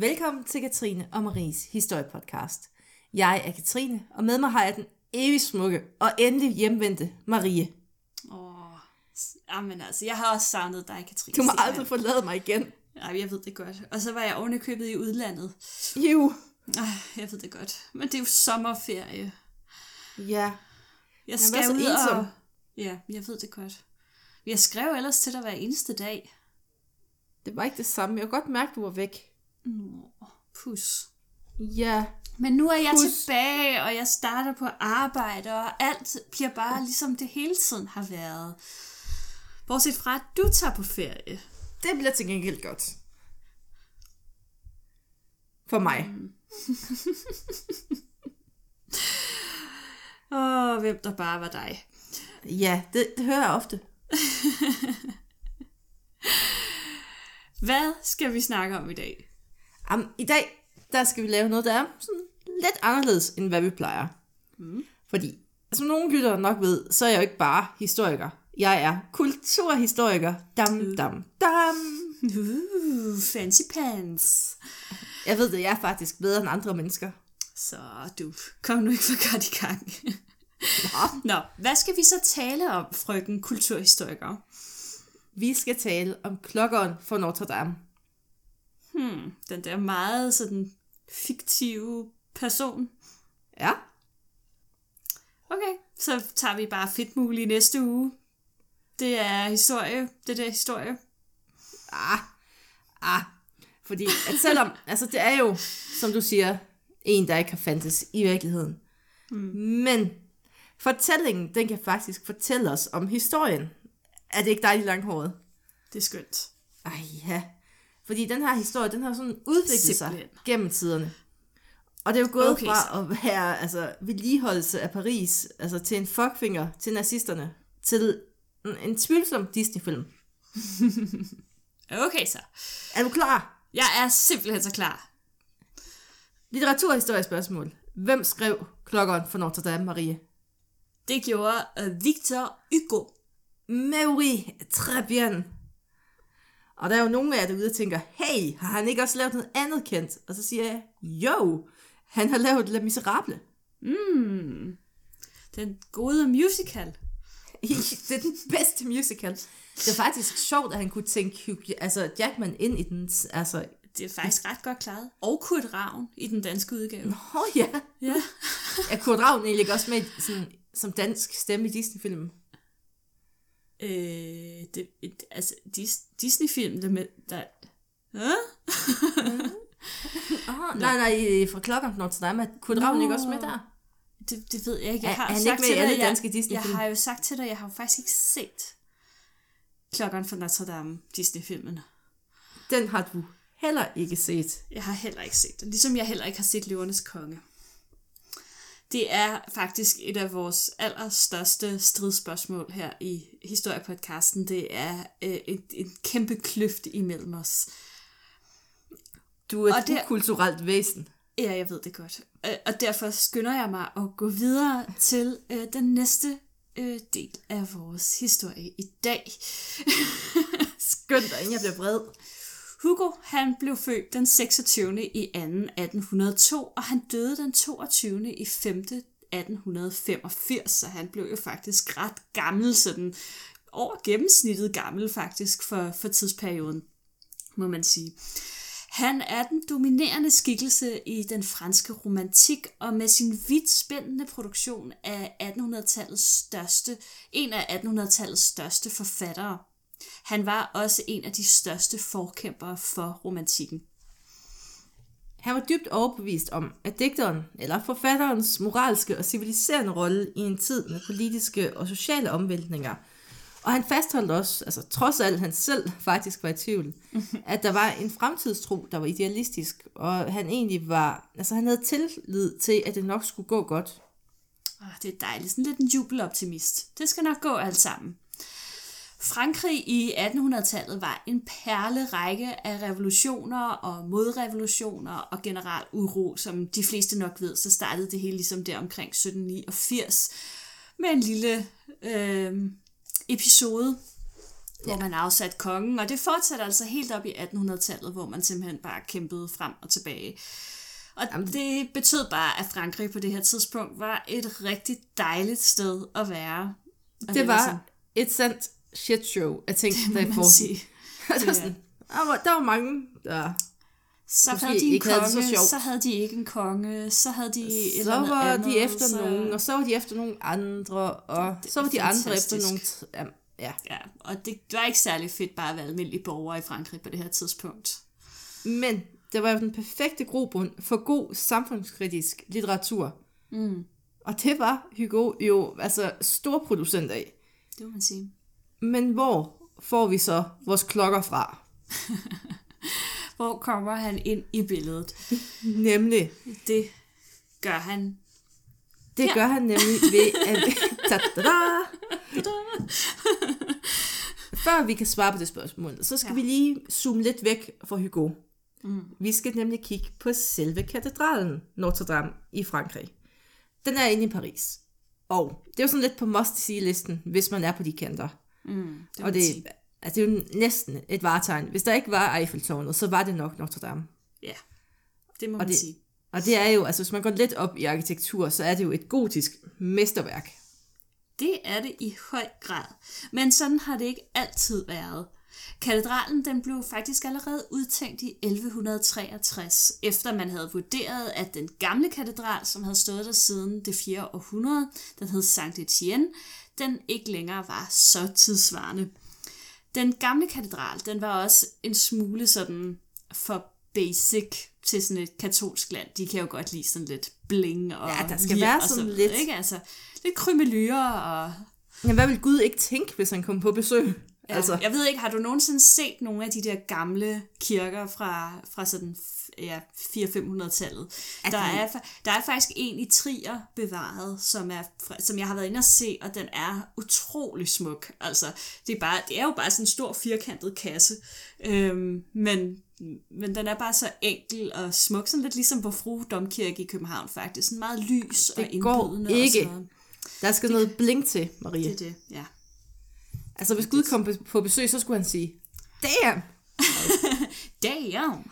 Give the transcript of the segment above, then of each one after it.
Velkommen til Katrine og Maries historiepodcast. Jeg er Katrine, og med mig har jeg den evig smukke og endelig hjemvendte Marie. Åh, jamen altså, jeg har også savnet dig, Katrine. Du må har aldrig forlade mig igen. jeg. Ja, jeg ved det godt. Og så var jeg ovenikøbet i udlandet. Jo. Jeg ved det godt. Men det er jo sommerferie. Ja. Jeg skal ud ensom. og... Ja, jeg ved det godt. Jeg skrev ellers til dig hver eneste dag. Det var ikke det samme. Jeg kunne godt mærke, du var væk. Nå, pus. Ja. Men nu er jeg Pus. tilbage, og jeg starter på arbejde, og alt bliver bare ligesom det hele tiden har været. Bortset fra, at du tager på ferie. Det bliver til gengæld godt. For mig. Åh, hvem der bare var dig. Ja, det, det hører jeg ofte. Hvad skal vi snakke om i dag? Um, I dag, der skal vi lave noget, der er sådan lidt anderledes, end hvad vi plejer. Mm. Fordi, som nogle lyttere nok ved, så er jeg jo ikke bare historiker. Jeg er kulturhistoriker. Dam, dam, dam. Uh, fancy pants. Jeg ved det, jeg er faktisk bedre end andre mennesker. Så du, kom nu ikke for godt i gang. Nå, hvad skal vi så tale om, frøken kulturhistoriker? Vi skal tale om klokkeren for Notre Dame. Hmm, den der meget sådan fiktive person. Ja, Okay, så tager vi bare fedt muligt i næste uge. Det er historie, det der historie. ah, ah. Fordi at selvom, altså det er jo, som du siger, en, der ikke har fandtes i virkeligheden. Mm. Men fortællingen, den kan faktisk fortælle os om historien. Er det ikke dejligt langhåret? Det er skønt. Ej ja. Fordi den her historie, den har sådan udviklet sig Simpelthen. gennem tiderne. Og det er jo gået Okay, fra at være altså, vedligeholdelse af Paris, altså til en fuckfinger til nazisterne, til en, en tvivlsom Disney-film. Okay så. Er du klar? Jeg er simpelthen så klar. Litteraturhistoriespørgsmål. Hvem skrev Klokkeren for Notre Dame, Marie? Det gjorde uh, Victor Hugo. Mary très bien. Og der er jo nogle af jer derude, der tænker, hey, har han ikke også lavet noget andet kendt? Og så siger jeg, jo, han har lavet Les Misérables. Mm. Den gode musical. det er den bedste musical. Det er faktisk sjovt, at han kunne tænke Hugh, altså Jackman ind i den. Altså, Det er faktisk ret godt klaret. Og Kurt Ravn i den danske udgave. oh, ja. Ja. Er Kurt Ravn egentlig ikke også med sådan, som dansk stemme i Disney-filmen? Øh, det, et, altså, Dis, Disney-film, der med... Der, Hæ? Oh, nej, nej, fra Klokken for Notre Dame. Er Kurt Ravn Nå. ikke også med der? Det, det ved jeg ikke. Jeg har er han sagt ikke med til alle dig, jeg- danske Disney-film? Jeg har jo sagt til dig, jeg har jo faktisk ikke set Klokken fra Notre Dame, Disney-filmen. Den har du heller ikke set. Jeg har heller ikke set den, ligesom jeg heller ikke har set Løvernes Konge. Det er faktisk et af vores allerstørste stridsspørgsmål her i historiepodcasten. Det er øh, et, en kæmpe kløft imellem os. Du er Og et ukulturelt væsen. Ja, jeg ved det godt. Øh, Og derfor skynder jeg mig at gå videre til øh, den næste øh, del af vores historie i dag. Skønt, inden jeg bliver vred. Hugo, han blev født den 26. i 2. 1802, og han døde den 22. i 5. 1885, så han blev jo faktisk ret gammel, sådan over gennemsnittet gammel faktisk for, for tidsperioden, må man sige. Han er den dominerende skikkelse i den franske romantik, og med sin vidt spændende produktion af 1800-tallets største, en af 1800-tallets største forfattere. Han var også en af de største forkæmpere for romantikken. Han var dybt overbevist om, at digteren eller forfatterens moralske og civiliserende rolle i en tid med politiske og sociale omvæltninger. Og han fastholdt også, altså trods alt han selv faktisk var i tvivl, at der var en fremtidstro, der var idealistisk, og han egentlig var, altså han havde tillid til, at det nok skulle gå godt. Oh, det er dejligt. Sådan lidt en jubeloptimist. Det skal nok gå alt sammen. Frankrig i 1800-tallet var en perlerække af revolutioner og modrevolutioner og general uro, som de fleste nok ved, så startede det hele ligesom der omkring 1789 med en lille øh, episode hvor man afsatte kongen, og det fortsætter altså helt op i 1800-tallet, hvor man simpelthen bare kæmpede frem og tilbage. Og Jamen. det betød bare, at Frankrig på det her tidspunkt var et rigtig dejligt sted at være. Og det, det var sådan, et sandt shit show af ting, det der får sige. der, var sådan, der, var, der var mange, der så havde de en konge, havde så, så havde de ikke en konge, så havde de så eller var andet, de efter så... nogen, og så var de efter nogle andre, og Det så var er de andre fantastisk. efter nogle... Ja, ja. Ja, og det var ikke særlig fedt bare at være almindelig borger i Frankrig på det her tidspunkt. Men det var jo den perfekte grobund for god samfundskritisk litteratur. Mm, Og det var Hugo jo altså stor producent af. det må man sige. Men hvor får vi så vores klokker fra? Hvor kommer han ind i billedet? Nemlig, Det gør han. det Ja. gør han nemlig ved at... Ta-da-da! Før vi kan svare på det spørgsmål, så skal Ja. vi lige zoome lidt væk fra Hugo. Mm. Vi skal nemlig kigge på selve katedralen Notre Dame i Frankrig. Den er inde i Paris. Og det er jo sådan lidt på must-see-listen, hvis man er på de kanter. Mm, det og det, sige. altså, det er jo næsten et varetegn. Hvis der ikke var Eiffeltårnet, så var det nok Notre Dame. Ja, det må Og man det- sige. Og det er jo, altså hvis man går lidt op i arkitektur, så er det jo et gotisk mesterværk. Det er det i høj grad. Men sådan har det ikke altid været. Katedralen den blev faktisk allerede udtænkt i 1163, efter man havde vurderet, at den gamle katedral, som havde stået der siden det 4. århundrede, den hed Saint Etienne, den ikke længere var så tidsvarende. Den gamle katedral, den var også en smule sådan for basic til sådan et katolsk land. De kan jo godt lide sådan lidt bling og Ja, der skal være så sådan videre, lidt- Ikke? Altså, lidt krymelyre og Men hvad vil Gud ikke tænke, hvis han kom på besøg? Ja, Altså. Jeg ved ikke, har du nogensinde set nogle af de der gamle kirker fra, fra sådan ja, 400-500-tallet? Er Der de- er, der er faktisk en i Trier bevaret, som, er, som jeg har været inde og se, og den er utrolig smuk. Altså, det er, bare, det er jo bare sådan en stor firkantet kasse, øhm, men, men den er bare så enkel og smuk, sådan lidt ligesom på Fru Domkirke i København faktisk. Sådan meget lys og Det går indbydende. Og ikke. sådan noget. der skal noget blink til, Maria. Det er det, ja. Altså, hvis Gud kom på- besøg, så skulle han sige, Damn! Damn!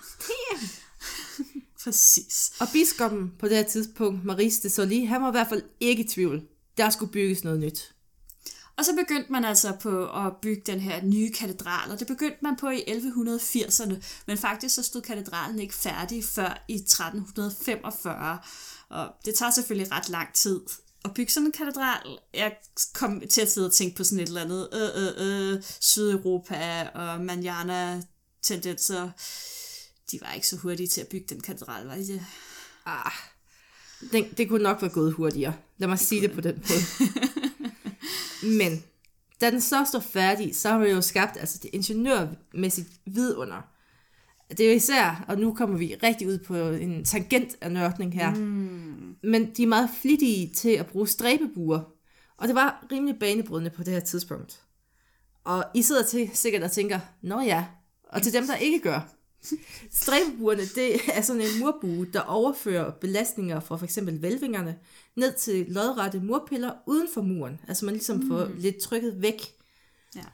Præcis. Og biskoppen på det her tidspunkt, Maurice de Sully, han var i hvert fald ikke i tvivl. Der skulle bygges noget nyt. Og så begyndte man altså på at bygge den her nye katedral, og det begyndte man på i 1180'erne, men faktisk så stod katedralen ikke færdig før i 1345, og det tager selvfølgelig ret lang tid at bygge sådan en katedral. Jeg kom til at sidde og tænke på sådan et eller andet øh, øh, øh, Sydeuropa og manjana-tendenser. De var ikke så hurtige til at bygge den katedral, var de det? Ah, det, det kunne nok være gået hurtigere. Lad mig det sige det på den måde. Men da den så står færdig, så har vi jo skabt altså det ingeniørmæssigt vidunder. Det er jo især, og nu kommer vi rigtig ud på en tangent af nørkning her, mm. Men de er meget flittige til at bruge stræbebuer, og det var rimelig banebrydende på det her tidspunkt. Og I sidder til sikkert og tænker, nå ja, og til dem, der ikke gør. Stræbebuerne, det er sådan en murbue, der overfører belastninger fra f.eks. velvingerne ned til lodrette murpiller uden for muren. Altså man ligesom får lidt trykket væk. Ja.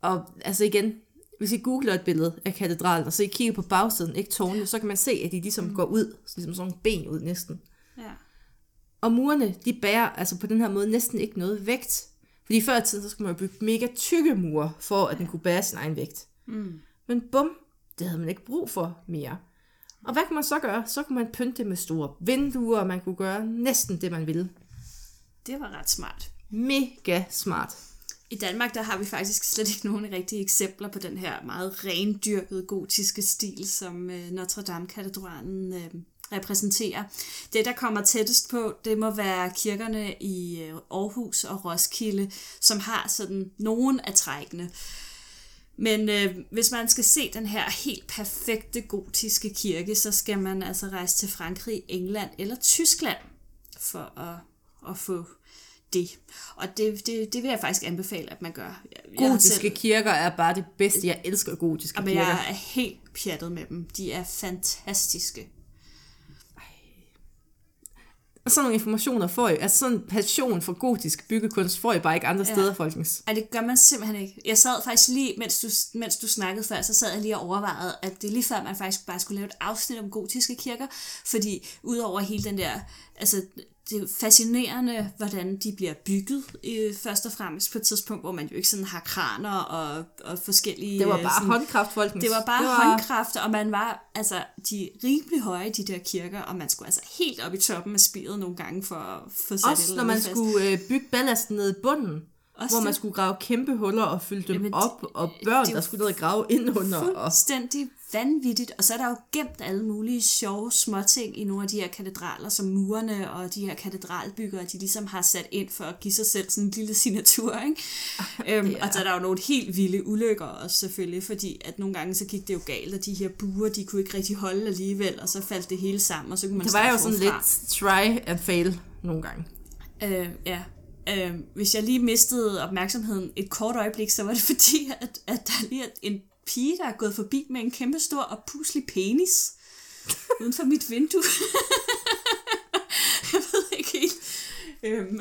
Og altså igen, hvis I googler et billede af katedralen, og så I kigger på bagsiden, ikke tårnene, så kan man se, at de ligesom mm. går ud, ligesom sådan nogle ben ud næsten. Ja. Og murene, de bærer altså på den her måde næsten ikke noget vægt. Fordi før i tiden, så skulle man jo bygge mega tykke mure, for at den kunne bære sin egen vægt. Mm. Men bum, det havde man ikke brug for mere. Og hvad kunne man så gøre? Så kunne man pynte det med store vinduer, og man kunne gøre næsten det, man ville. Det var ret smart. Mega smart. I Danmark, der har vi faktisk slet ikke nogen rigtige eksempler på den her meget rendyrkede gotiske stil, som øh, Notre Dame-katedralen øh, repræsenterer. Det, der kommer tættest på, det må være kirkerne i øh, Aarhus og Roskilde, som har sådan nogen af trækkene. Men øh, hvis man skal se den her helt perfekte gotiske kirke, så skal man altså rejse til Frankrig, England eller Tyskland for at, at få det. Og det, det, det vil jeg faktisk anbefale, at man gør. Jeg, Gotiske kirker er bare det bedste. Jeg elsker gotiske men kirker. jeg er helt pjattet med dem. De er fantastiske. Og sådan nogle informationer får I, altså sådan en passion for gotisk byggekunst får I bare ikke andre Ja. steder, folkens. Ej, det gør man simpelthen ikke. Jeg sad faktisk lige, mens du, mens du snakkede før, så sad jeg lige og overvejede, at det er lige før, man faktisk bare skulle lave et afsnit om gotiske kirker, fordi udover hele den der, altså det er fascinerende, hvordan de bliver bygget, øh, først og fremmest på et tidspunkt, hvor man jo ikke sådan har kraner og, og forskellige... Det var øh, bare sådan, håndkraft, folkens. det var bare det var... håndkraft, og man var, altså, de rimelig høje, de der kirker, og man skulle altså helt op i toppen af spiret nogle gange for at få sat Også når man fast. skulle øh, bygge ballasten ned i bunden, Også hvor man det. skulle grave kæmpe huller og fylde dem Jamen, op, det- og det børn, jo der skulle ned og grave ind under. Og... vanvittigt. Og så er der jo gemt alle mulige sjove småting i nogle af de her katedraler, som murerne og de her katedralbyggere, de ligesom har sat ind for at give sig selv sådan en lille signatur. Ikke? øhm, er- Og så er der jo nogle helt vilde ulykker også selvfølgelig, fordi at nogle gange så gik det jo galt, og de her buer, de kunne ikke rigtig holde alligevel, og så faldt det hele sammen, og så kunne man Det var jo sådan forfra. lidt try and fail nogle gange. Øh, ja. Øh, hvis jeg lige mistede opmærksomheden et kort øjeblik, så var det fordi, at, at der lige er en pige, der er gået forbi med en kæmpe stor og puslig penis uden for mit vindue. jeg ved ikke helt. Øhm,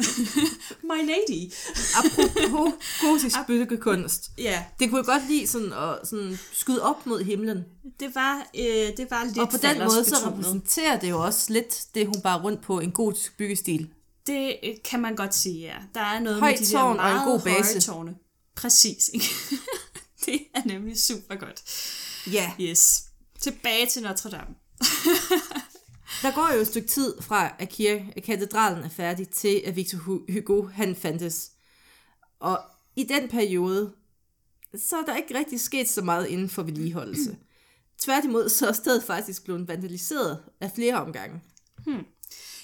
my lady. Apropos gotisk byggekunst. Ja, Det kunne jeg godt lide sådan at sådan skyde op mod himlen. det var, øh, det var lidt Og på den måde så repræsenterer det jo også lidt det, hun bare rundt på en gotisk byggestil. Det øh, kan man godt sige, ja. Der er noget Højt med de der tårn og en meget god base. høje tårne. Præcis. ikke? det er nemlig super godt. Ja. Yes. Tilbage til Notre Dame. Der går jo et stykke tid fra, at, kirke, at katedralen er færdig, til at Victor Hu- Hugo han fandtes. Og i den periode, så er der ikke rigtig sket så meget inden for vedligeholdelse. Tværtimod så er stedet faktisk blevet vandaliseret af flere omgange.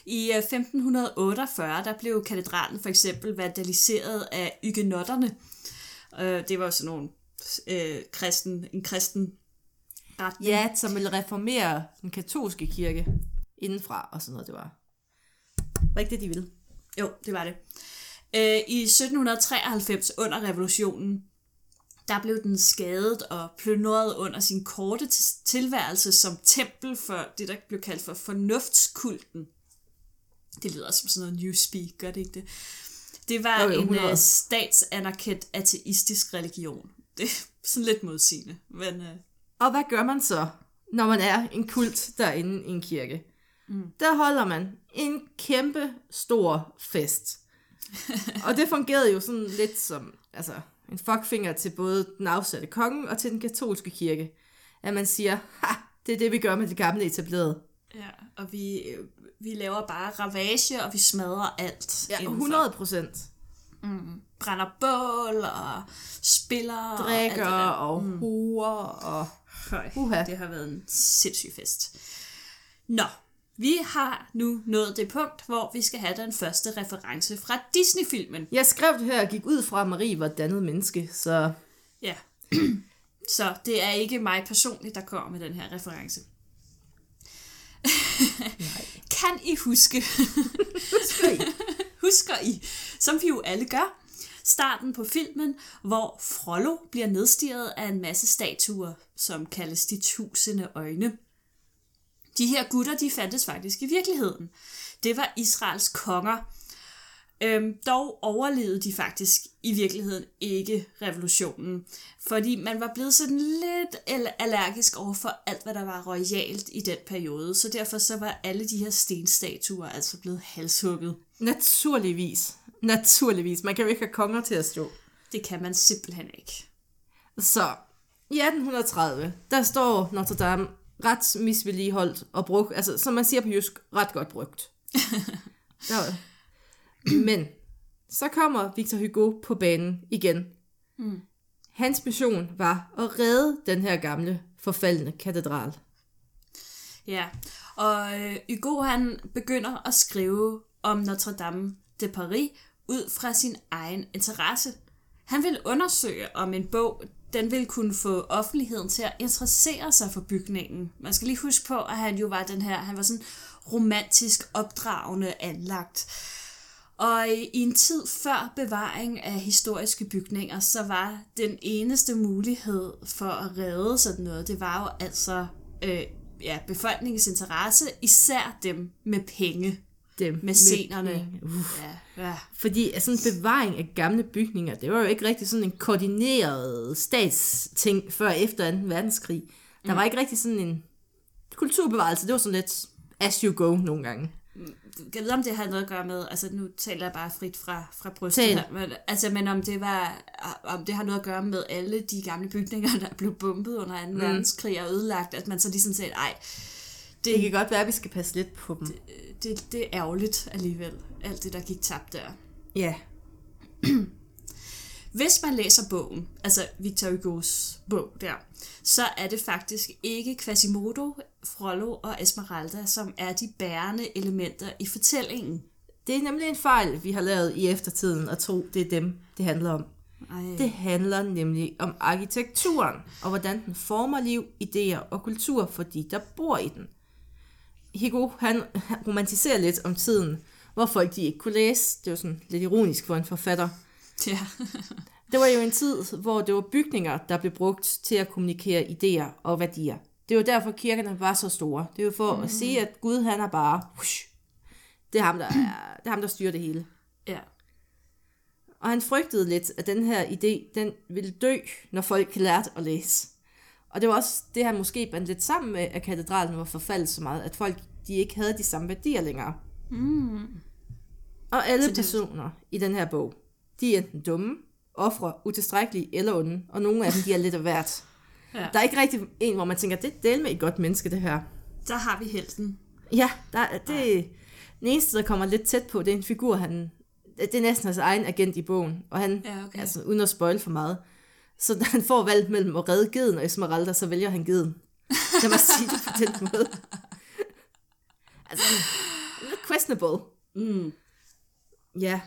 I øh, 1548, der blev katedralen for eksempel vandaliseret af ygenotterne. Øh, Det var sådan nogle øh, kristen, en kristen retning. Ja, som ville reformere den katolske kirke indenfra og sådan noget, det var. Var ikke det, de ville? Jo, det var det. Øh, I 1793 under revolutionen, der blev den skadet og plyndret under sin korte tilværelse som tempel for det, der blev kaldt for fornuftskulten. Det lyder som sådan noget newspeak, gør det ikke det? Det var Jo, jo, en 100. uh, statsanerkendt ateistisk religion. Det er sådan lidt modsigende, men uh, Og hvad gør man så, når man er en kult derinde i en kirke? Mm. Der holder man en kæmpe stor fest. og det fungerede jo sådan lidt som altså, en fuckfinger til både den afsatte konge og til den katolske kirke. At man siger, ha, det er det, vi gør med det gamle etablerede. ja, og vi, øh, vi laver bare ravage, og vi smadrer alt. Ja, indenfor. 100 procent. Brænder bål og spiller. og Drikker der. og huer og... Høj. Uha. Det har været en sindssyg fest. Nå, vi har nu nået det punkt, hvor vi skal have den første reference fra Disney-filmen. Jeg skrev det her og gik ud fra, at Marie var et dannet menneske, så Ja. Så det er ikke mig personligt, der kommer med den her reference. kan I huske, husker I, som vi jo alle gør, starten på filmen, hvor Frollo bliver nedstiret af en masse statuer, som kaldes de tusinde øjne. De her gutter, de fandtes faktisk i virkeligheden. Det var Israels konger. Øhm, dog overlevede de faktisk i virkeligheden ikke revolutionen, fordi man var blevet sådan lidt allergisk over for alt, hvad der var royalt i den periode, så derfor så var alle de her stenstatuer altså blevet halshugget. naturligvis, naturligvis, man kan jo ikke have konger til at stå. Det kan man simpelthen ikke. Så i 1830, der står Notre Dame ret misvedligeholdt og brugt, altså som man siger på jysk, ret godt brugt. Der, men så kommer Victor Hugo på banen igen. Mm. Hans mission var at redde den her gamle, forfaldende katedral. Ja, og øh, Hugo han begynder at skrive om Notre Dame de Paris ud fra sin egen interesse. Han vil undersøge, om en bog den vil kunne få offentligheden til at interessere sig for bygningen. Man skal lige huske på, at han jo var den her, han var sådan romantisk opdragende anlagt. Og i i en tid før bevaring af historiske bygninger, så var den eneste mulighed for at redde sådan noget, det var jo altså øh, ja, befolkningens interesse, især dem med penge. Dem med scenerne. Ja, ja. Fordi sådan en bevaring af gamle bygninger, det var jo ikke rigtig sådan en koordineret statsting før og efter 2. verdenskrig. Der var ikke rigtig sådan en kulturbevarelse. Det var sådan lidt as you go nogle gange. Jeg ved, om det har noget at gøre med, altså nu taler jeg bare frit fra, fra brystet Tal. her, men, altså, men om det, var, om det har noget at gøre med alle de gamle bygninger, der blev bombet under 2. Mm. verdenskrig og ødelagt, at man så ligesom sagde, ej, det, Det kan godt være, at vi skal passe lidt på dem. det, det er ærgerligt alligevel, alt det, der gik tabt der. Ja. Hvis man læser bogen, altså Victor Hugo's bog der, så er det faktisk ikke Quasimodo, Frollo og Esmeralda, som er de bærende elementer i fortællingen. Det er nemlig en fejl, vi har lavet i eftertiden, at tro, det er dem, det handler om. Ej. Det handler nemlig om arkitekturen, og hvordan den former liv, idéer og kultur for de, der bor i den. Hugo, han romantiserer lidt om tiden, hvor folk de ikke kunne læse. Det var sådan lidt ironisk for en forfatter. Ja. Det var jo en tid, hvor det var bygninger, der blev brugt til at kommunikere idéer og værdier. Det var derfor, kirkerne var så store. Det var for mm. at sige, at Gud han er bare... Whoosh, det er ham, der, er, det er ham, der styrer det hele. ja. Og han frygtede lidt, at den her idé, den ville dø, når folk lærte at læse. Og det var også det, han måske bandt lidt sammen med, at katedralen var forfaldet så meget, at folk de ikke havde de samme værdier længere. Mm. Og alle personer i den her bog, de er enten dumme, ofre, utilstrækkelige eller onde, og nogle af dem, de er lidt af hvert. Ja. Der er ikke rigtig en, hvor man tænker, det er del med et godt menneske, det her. Der har vi helten. Ja, der, er- det, den eneste, der kommer lidt tæt på, det er en figur, han, det er næsten hans egen agent i bogen, og han, Ja, okay. altså uden at spoil for meget, så da han får valgt mellem at redde geden og Esmeralda, så vælger han geden. Lad mig sige det på den måde. Altså, lidt questionable. Mm. Ja.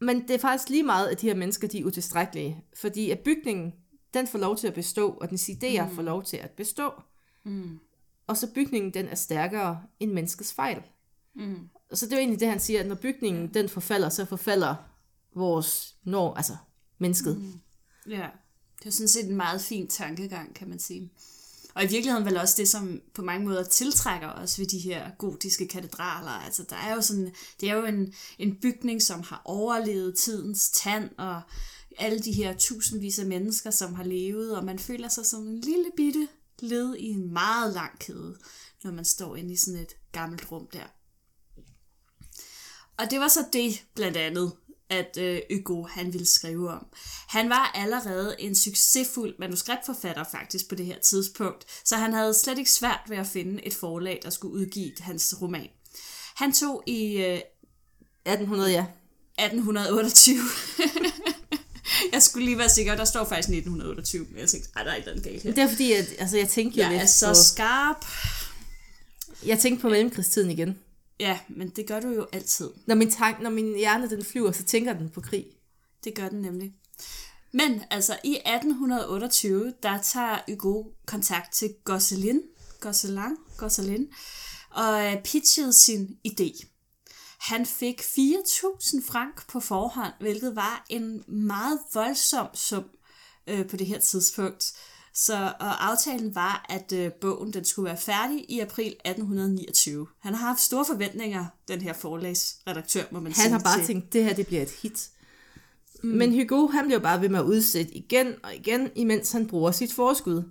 Men det er faktisk lige meget, at de her mennesker, de er utilstrækkelige. Fordi at bygningen, den får lov til at bestå, og dens idéer mm. får lov til at bestå. Mm. Og så bygningen, den er stærkere end menneskets fejl. Mm. Og så det er jo egentlig det, han siger, at når bygningen, den forfalder, så forfalder vores når, altså mennesket. Mm. Ja, det er sådan set en meget fin tankegang, kan man sige. Og i virkeligheden vel også det, som på mange måder tiltrækker os ved de her gotiske katedraler. Altså, der er jo sådan, det er jo en, en bygning, som har overlevet tidens tand, og alle de her tusindvis af mennesker, som har levet, og man føler sig som en lille bitte led i en meget lang kæde, når man står inde i sådan et gammelt rum der. Og det var så det, blandt andet, at øh, Hugo han ville skrive om. Han var allerede en succesfuld manuskriptforfatter faktisk på det her tidspunkt, så han havde slet ikke svært ved at finde et forlag, der skulle udgive hans roman. Han tog i øh, 1800, ja. 1828. jeg skulle lige være sikker, der står faktisk 1928, men jeg tænkte, ej, der er ikke noget galt her. Det er fordi, at, altså, jeg tænkte jo Jeg lidt er så på, skarp. jeg tænkte på mellemkrigstiden igen. Ja, men det gør du jo altid. Når min, tank, når min hjerne den flyver, så tænker den på krig. Det gør den nemlig. Men altså i 1828, der tager Hugo kontakt til Gosselin, Gosselin, Gosselin og øh, pitchede sin idé. Han fik 4.000 frank på forhånd, hvilket var en meget voldsom sum øh, på det her tidspunkt. Så og aftalen var, at øh, bogen den skulle være færdig i april 1829. Han har haft store forventninger, den her forlagsredaktør, må man sige. Han har bare til. tænkt, det her det bliver et hit. Mm. Men Hugo, han bliver bare ved med at udsætte igen og igen, imens han bruger sit forskud.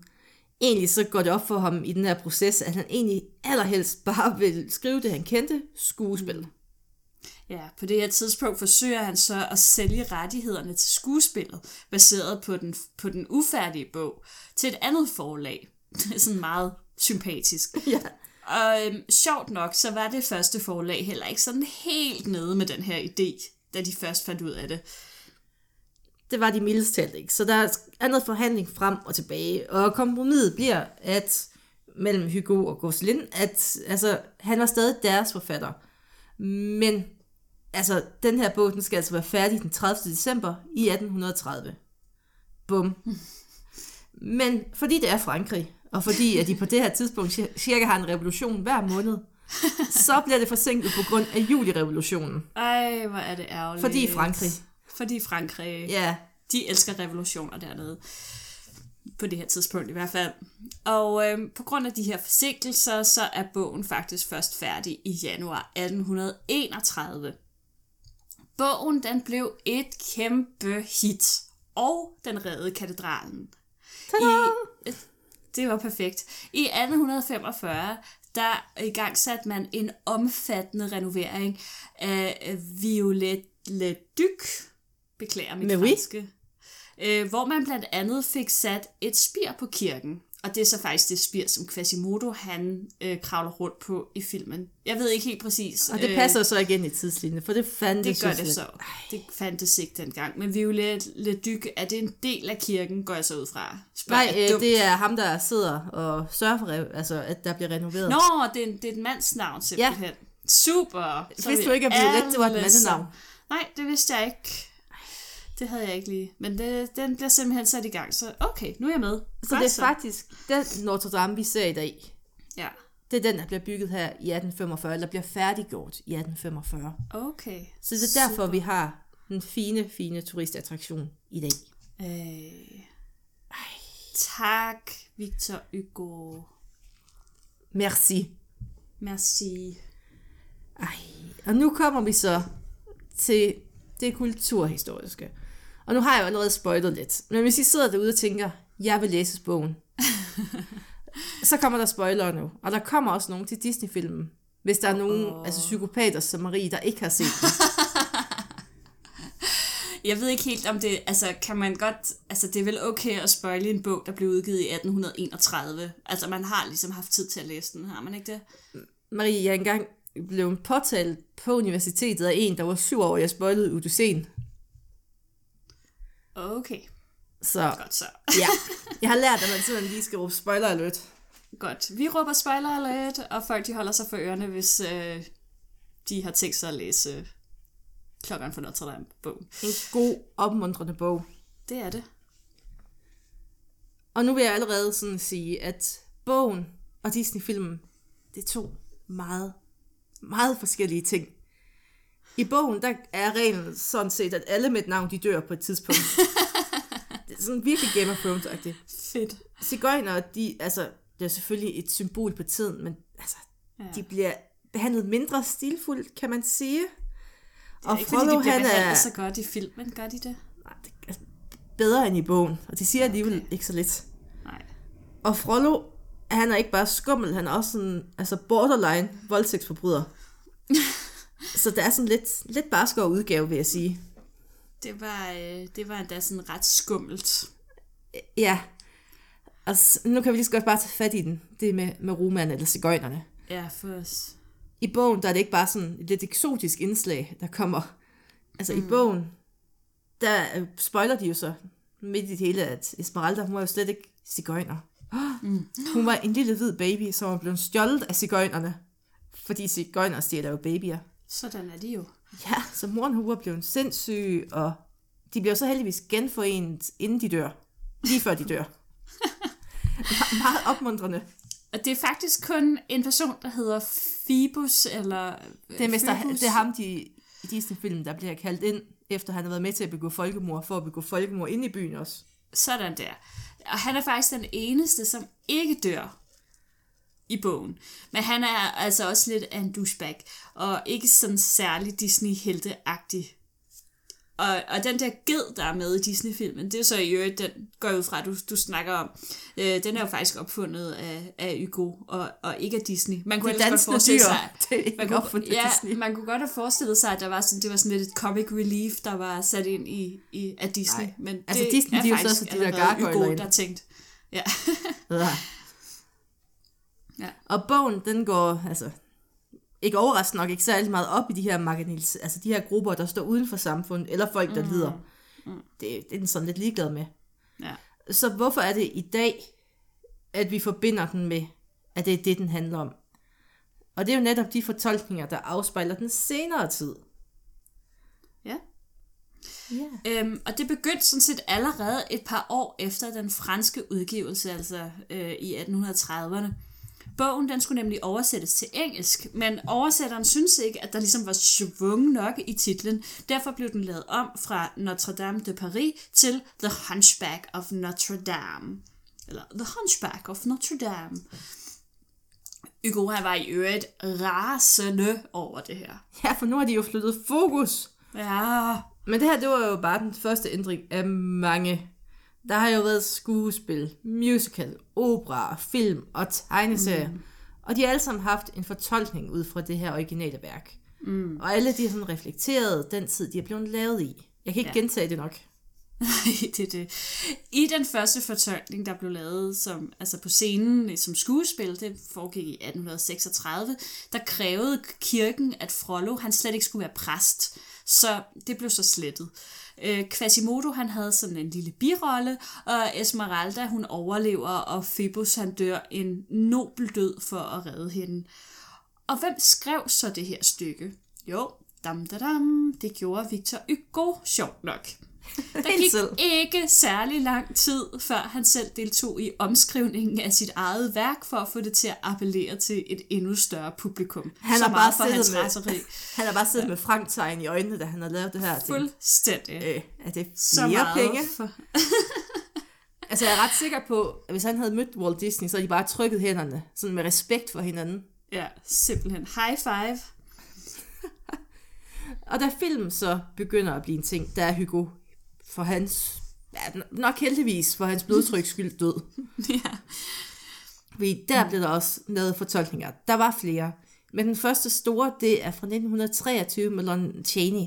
Egentlig så går det op for ham i den her proces, at han egentlig allerhelst bare vil skrive det, han kendte, skuespil. Mm. Ja, på det her tidspunkt forsøger han så at sælge rettighederne til skuespillet, baseret på den, på den ufærdige bog, til et andet forlag. Det er sådan meget sympatisk. Ja. Og øhm, sjovt nok, så var det første forlag heller ikke sådan helt nede med den her idé, da de først fandt ud af det. Det var de mildest talt ikke. Så der er noget forhandling frem og tilbage. Og kompromiset bliver, at mellem Hugo og Gosselin, at altså, han var stadig deres forfatter. Men altså, den her bog, den skal altså være færdig den 30. december i 1830. Bum. Men fordi det er Frankrig, og fordi at de på det her tidspunkt cir- cirka har en revolution hver måned, så bliver det forsinket på grund af julirevolutionen. Ej, hvor er det ærgerligt. Fordi Frankrig. Fordi Frankrig. Ja, De elsker revolutioner dernede. på det her tidspunkt i hvert fald. Og øh, på grund af de her forsinkelser, så er bogen faktisk først færdig i januar 1831. Bogen den blev et kæmpe hit, og den reddede katedralen. I, det var perfekt. I 1845, der i gang satte man en omfattende renovering af Violet Le Duc, beklager mit Mais oui. franske, øh, hvor man blandt andet fik sat et spir på kirken. Og det er så faktisk det spir, som Quasimodo han øh, kravler rundt på i filmen. Jeg ved ikke helt præcis. Og det øh, passer så igen i tidslinjen, for det fandt det gør det så. Det fandtes ikke dengang. Men Violet Le Duc, er det en del af kirken, går jeg så ud fra? Spørger Nej, øh, det er ham, der sidder og sørger for, altså, at der bliver renoveret. Nå, det er, det er et mands navn simpelthen. Ja. Super. Så Vidste er du ikke, at Violet, det var et mandenavn? Nej, det vidste jeg ikke. Det havde jeg ikke lige. Men det, den bliver simpelthen sat i gang, så okay, nu er jeg med. Så det er faktisk den Notre Dame, vi ser i dag. Ja, Det er den, der bliver bygget her i 1845, eller bliver færdiggjort i 1845. okay. Så det er derfor, vi har den fine, fine turistattraktion i dag. Øh. Tak, Victor Hugo. Merci. Merci. Ej, og nu kommer vi så til det kulturhistoriske. Og nu har jeg jo allerede spoilet lidt. Men hvis I sidder derude og tænker, jeg vil læse bogen, så kommer der spoilere nu. Og der kommer også nogen til Disney-filmen. Hvis der er nogen, oh. altså psykopater som Marie, der ikke har set den. Jeg ved ikke helt om det, altså kan man godt, altså det er vel okay at spoile en bog, der blev udgivet i 1831. Altså man har ligesom haft tid til at læse den, har man ikke det? Marie, jeg engang blev påtalt på universitetet af en, der var syv år, jeg spoilede Odysseen. Okay, Så godt så. ja, jeg har lært, at man simpelthen lige skal råbe spoiler alert. Godt. Vi råber spoiler alert, og folk de holder sig for ørerne, hvis øh, de har tænkt sig at læse øh, Klokkeren for Notre Dame bogen. En god, opmuntrende bog. Det er det. Og nu vil jeg allerede sådan sige, at bogen og Disney-filmen, det er to meget, meget forskellige ting. I bogen, der er reglen sådan set, at alle med et navn, de dør på et tidspunkt. det er sådan virkelig Game of Thrones-agtigt. Fedt. Cigøjner, de, altså, det er selvfølgelig et symbol på tiden, men altså, Ja. de bliver behandlet mindre stilfuldt, kan man sige. Og Og ikke fordi de Frollo, bliver han er så godt i filmen, gør de det? Nej, det er bedre end i bogen, og det siger alligevel Okay. ikke så lidt. Nej. Og Frollo, han er ikke bare skummel, han er også sådan, altså borderline voldtægtsforbryder. Så det er sådan lidt, lidt barskere udgave, vil jeg sige. Det var, øh, det var endda sådan ret skummelt. Ja, og s- nu kan vi lige så godt bare tage fat i den, det med, med romerne eller cigøjnerne. Ja, for os. I bogen, der er det ikke bare sådan et lidt eksotisk indslag, der kommer. Altså mm. i bogen, der øh, spoiler de jo så midt i det hele, at Esmeralda, hun var jo slet ikke cigøjner. Mm. Hun var en lille hvid baby, som var blevet stjålet af cigøjnerne. Fordi cigøjner stjæler jo babyer. Sådan er de jo. Ja, så moren hun var blevet sindssyg, og de bliver så heldigvis genforenet, inden de dør. Lige før de dør. Me- meget opmuntrende. Og det er faktisk kun en person, der hedder Phoebus, eller... Det er, mester, Phoebus. det er ham, de, i Disney-film, der bliver kaldt ind, efter han har været med til at begå folkemord, for at begå folkemord inde i byen også. Sådan der. Og han er faktisk den eneste, som ikke dør i bogen. Men han er altså også lidt af en douchebag, og ikke sådan særlig Disney-helteagtig. Og, og den der ged, der er med i Disney-filmen, det er så i øvrigt, den går ud fra, du, du snakker om. Øh, den er jo faktisk opfundet af, af Hugo, og, og ikke af Disney. Man kunne godt forestille dyr. sig, ikke man kunne, ja, Disney. man kunne godt have forestillet sig, at der var sådan, det var sådan lidt et comic relief, der var sat ind i, i af Disney. Nej. Men Altså, det Disney, er de er jo faktisk så de der Hugo, der tænkt. Ja. Ja. Og bogen, den går, altså, ikke overraskende nok, ikke særlig meget op i de her marginalis, altså de her grupper, der står uden for samfundet, eller folk, der mm. lider. Mm. Det, det er den sådan lidt ligeglad med. ja. Så hvorfor er det i dag, at vi forbinder den med, at det er det, den handler om? Og det er jo netop de fortolkninger, der afspejler den senere tid. ja. Ja. Øhm, og det begyndte sådan set allerede et par år efter den franske udgivelse, altså øh, i 1830'erne. Bogen den skulle nemlig oversættes til engelsk, men oversætteren synes ikke, at der ligesom var svung nok i titlen. Derfor blev den lavet om fra Notre Dame de Paris til The Hunchback of Notre Dame. eller The Hunchback of Notre Dame. Hugo han var i øvrigt rasende over det her. Ja, for nu har de jo flyttet fokus. Ja, Men det her, det var jo bare den første ændring af mange. Der har jo været skuespil, musical, opera, film og tegneserier. Mm. Og de har alle sammen haft en fortolkning ud fra det her originale værk. Mm. Og alle de har sådan reflekteret den tid, de er blevet lavet i. Jeg kan ikke ja. gentage det nok. det er det. I den første fortolkning, der blev lavet som, altså på scenen som skuespil, det foregik i 1836, der krævede kirken, at Frollo han slet ikke skulle være præst. Så det blev så slettet. Øh, Quasimodo han havde sådan en lille birolle, og Esmeralda hun overlever, og Phoebus han dør en nobel død for at redde hende. Og hvem skrev så det her stykke? Jo, dam, da, dam, det gjorde Victor Hugo sjovt nok. Der gik selv. ikke særlig lang tid, før han selv deltog i omskrivningen af sit eget værk, for at få det til at appellere til et endnu større publikum. Han har bare for hans siddet med, han har bare siddet med Frank-tegn i øjnene, da han har lavet det her. Fuldstændig. Øh, er det flere penge? For... Altså, jeg er ret sikker på, at hvis han havde mødt Walt Disney, så havde de bare trykket hænderne, sådan med respekt for hinanden. Ja, simpelthen. High five. Og da filmen så begynder at blive en ting, der er Hugo for hans, ja, nok heldigvis for hans blodtryks skyld død. ja. Fordi der blev der også lavet fortolkninger. Der var flere. Men den første store, det er fra 1923 med Lon Chaney.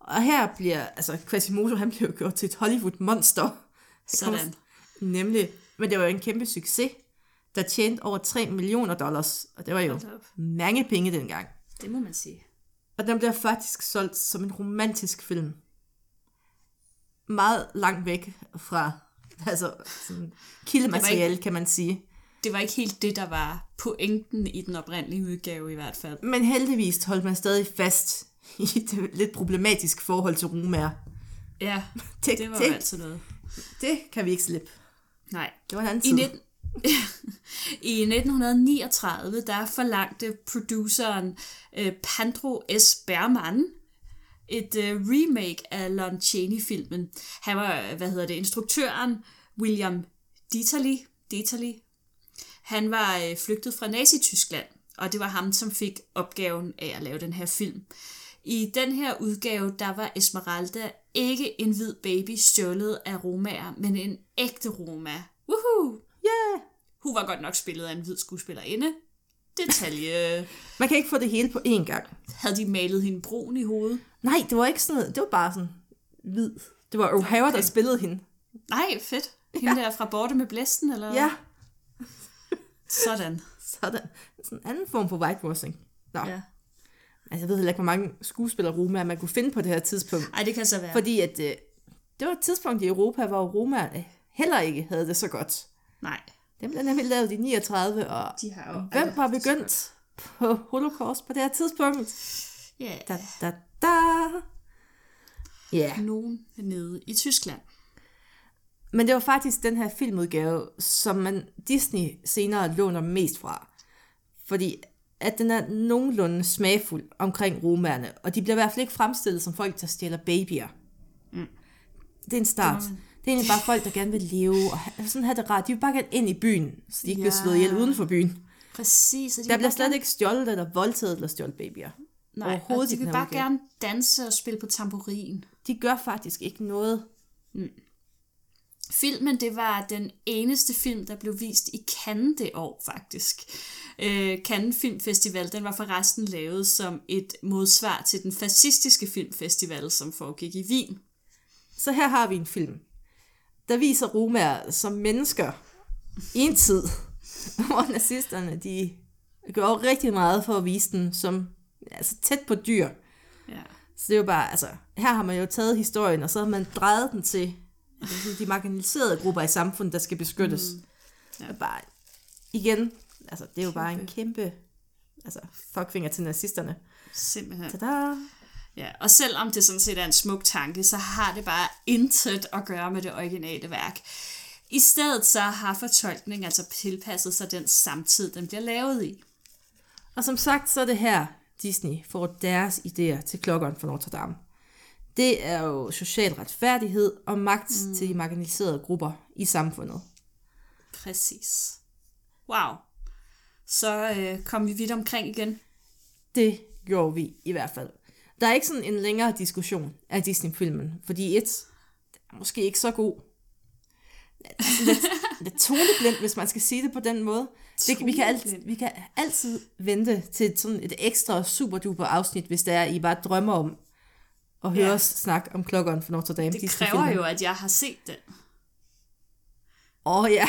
Og her bliver, altså Quasimodo, han blev jo gjort til et Hollywood-monster. Sådan. Nemlig, men det var jo en kæmpe succes, der tjente over 3 millioner dollars. Og det var jo mange penge dengang. Det må man sige. Og den bliver faktisk solgt som en romantisk film. Meget langt væk fra altså, sådan, kildemateriale, kan man sige. Det var ikke helt det, der var pointen i den oprindelige udgave i hvert fald. Men heldigvis holdt man stadig fast i det lidt problematisk forhold til romager. Ja, Det- det var det- altid noget. Det kan vi ikke slippe. Nej. Det var en anden I, tid. 19... I 1939, der forlangte produceren øh, Pandro S. Berman et øh, remake af Lon Chaney-filmen. Han var, hvad hedder det, instruktøren William Dieterle. Dieterle. Han var øh, flygtet fra Nazi-Tyskland, og det var ham, som fik opgaven af at lave den her film. I den her udgave, der var Esmeralda ikke en hvid baby stjålet af romager, men en ægte roma. Woohoo! Yeah. Hun var godt nok spillet af en hvid skuespillerinde. Detalje. Man kan ikke få det hele på én gang. Havde de malet hende brun i hovedet? Nej, det var ikke sådan noget. Det var bare sådan hvid. Det var O'Hara, okay. der spillede hende. Nej, fedt. Hende der fra Borte med Blæsten, eller? Ja, Sådan. sådan. Sådan en anden form for whitewashing. Nå, ja. Ja. altså, jeg ved heller ikke, hvor mange skuespillere romaer man kunne finde på det her tidspunkt. Ej, det kan så være. Fordi at, øh, det var et tidspunkt i Europa, hvor romaer øh, heller ikke havde det så godt. Nej. Den blev nemlig lavet i 39, og De har jo hvem var begyndt på holocaust på det her tidspunkt? Ja. Da, da, da. Ja, Nogen nede i Tyskland. men det var faktisk den her filmudgave, som man Disney senere låner mest fra. Fordi at den er nogenlunde smagfuld omkring romerne, og de bliver i hvert fald ikke fremstillet som folk, der stjæler babyer. Mm. Det er en start. Det må Det, er egentlig bare folk, der gerne vil leve og ha- sådan have det rart. De vil bare gerne ind i byen, så de ikke ja. bliver slået ihjel uden for byen. Præcis. Og de Der bliver slet gerne- ikke stjålet eller voldtaget eller stjålet babyer. Nej, overhovedet og de vil den bare udgave. gerne danse og spille på tamburin. De gør faktisk ikke noget. Filmen, det var den eneste film, der blev vist i Cannes det år, faktisk. Øh, Cannes Filmfestival, den var forresten lavet som et modsvar til den fascistiske filmfestival, som foregik i Wien. Så her har vi en film, der viser romaer som mennesker i en tid, hvor nazisterne de gjorde rigtig meget for at vise dem som altså, tæt på dyr. Ja. Så det er jo bare, altså, her har man jo taget historien, og så har man drejet den til altså, de marginaliserede grupper i samfundet, der skal beskyttes. Mm. Ja. Bare, igen, altså, det er jo bare en kæmpe altså, fuckfinger til nazisterne. Simpelthen. Tada! Ja, og selvom det sådan set er en smuk tanke, så har det bare intet at gøre med det originale værk. I stedet så har fortolkningen altså tilpasset sig den samtid, den bliver lavet i. Og som sagt, så er det her, Disney får deres idéer til klokkeren for Notre Dame. Det er jo social retfærdighed og magt mm. til de marginaliserede grupper i samfundet. Præcis. Wow. Så øh, kom vi vidt omkring igen. Det gjorde vi i hvert fald. Der er ikke sådan en længere diskussion af Disney-filmen, fordi et, er måske ikke så god. Lidt, lidt toneblind, hvis man skal sige det på den måde. Det, vi, kan altid, vi kan altid vente til sådan et ekstra super-duper afsnit, hvis det er, I bare drømmer om at høre Ja. os snakke om klokkeren for Notre Dame. Det Disney-filmen. kræver jo, at jeg har set den. Åh oh, ja,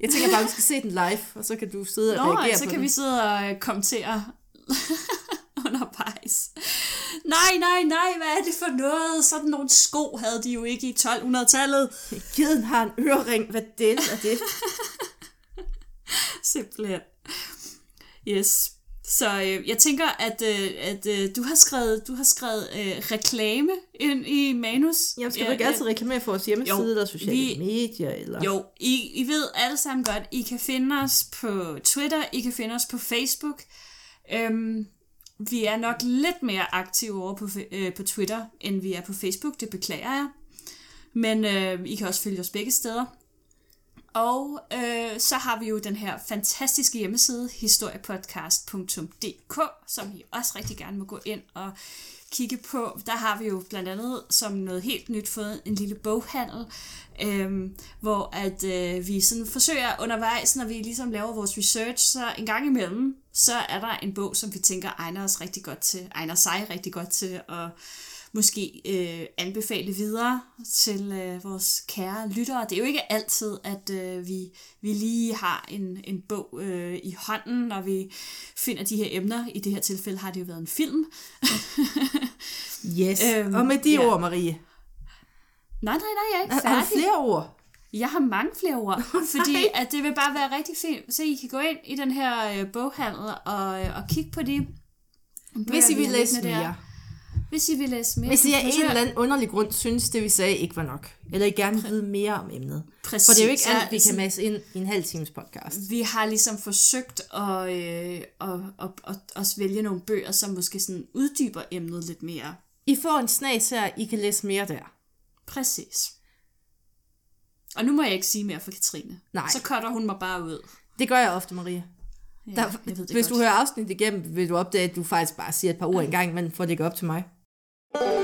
jeg tænker bare, at vi skal se den live, og så kan du sidde og Nå, reagere så på kan den. vi sidde og øh, kommentere undervejs. Nej, nej, nej, hvad er det for noget? Sådan nogle sko havde de jo ikke i 1200-tallet. Geden har en ørering, hvad det er det? Simpelthen. Yes. Så øh, jeg tænker, at, øh, at øh, du har skrevet, du har skrevet øh, reklame ind i manus. Jamen, skal du Ja, ikke altid reklamere for vores hjemmeside Jo, eller sociale vi- medier? Eller? Jo, I, I ved alle sammen godt, I kan finde os på Twitter, I kan finde os på Facebook. Øhm, vi er nok lidt mere aktive over på, øh, på Twitter, end vi er på Facebook, det beklager jeg. Men øh, I kan også følge os begge steder. Og øh, så har vi jo den her fantastiske hjemmeside, historiepodcast.dk, som I også rigtig gerne må gå ind og kigge på. Der har vi jo blandt andet som noget helt nyt fået en lille boghandel, øh, hvor at øh, vi sådan forsøger undervejs, når vi ligesom laver vores research, så en gang imellem, så er der en bog, som vi tænker egner os rigtig godt til, egner sig rigtig godt til at måske øh, anbefale videre til øh, vores kære lyttere. Det er jo ikke altid, at øh, vi, vi lige har en, en bog øh, i hånden, når vi finder de her emner. I det her tilfælde har det jo været en film. Yes. Øhm, og med de ja. ord, Marie. Nej, nej, nej, jeg er ikke Har, har færdig. flere ord? Jeg har mange flere ord, fordi at det vil bare være rigtig fint. Så I kan gå ind i den her øh, boghandel og, øh, og kigge på de bøger, Hvis I vi vil læse liggende der. Hvis I vil læse mere. Hvis I af en eller anden underlig grund synes, det vi sagde ikke var nok. Eller I gerne vil vide mere om emnet. Præcis. For det er jo ikke alt, vi kan masse ind i en halv times podcast. vi har ligesom forsøgt at, øh, at, at, at, at vælge nogle bøger, som måske sådan uddyber emnet lidt mere. I får en snas her, I kan læse mere der. Præcis. Og nu må jeg ikke sige mere for Katrine. Nej. Så cutter hun mig bare ud. Det gør jeg ofte, Marie. Ja, Der, jeg ved det hvis godt. du hører afsnit igennem, vil du opdage, at du faktisk bare siger et par ord engang, men får det ikke op til mig. you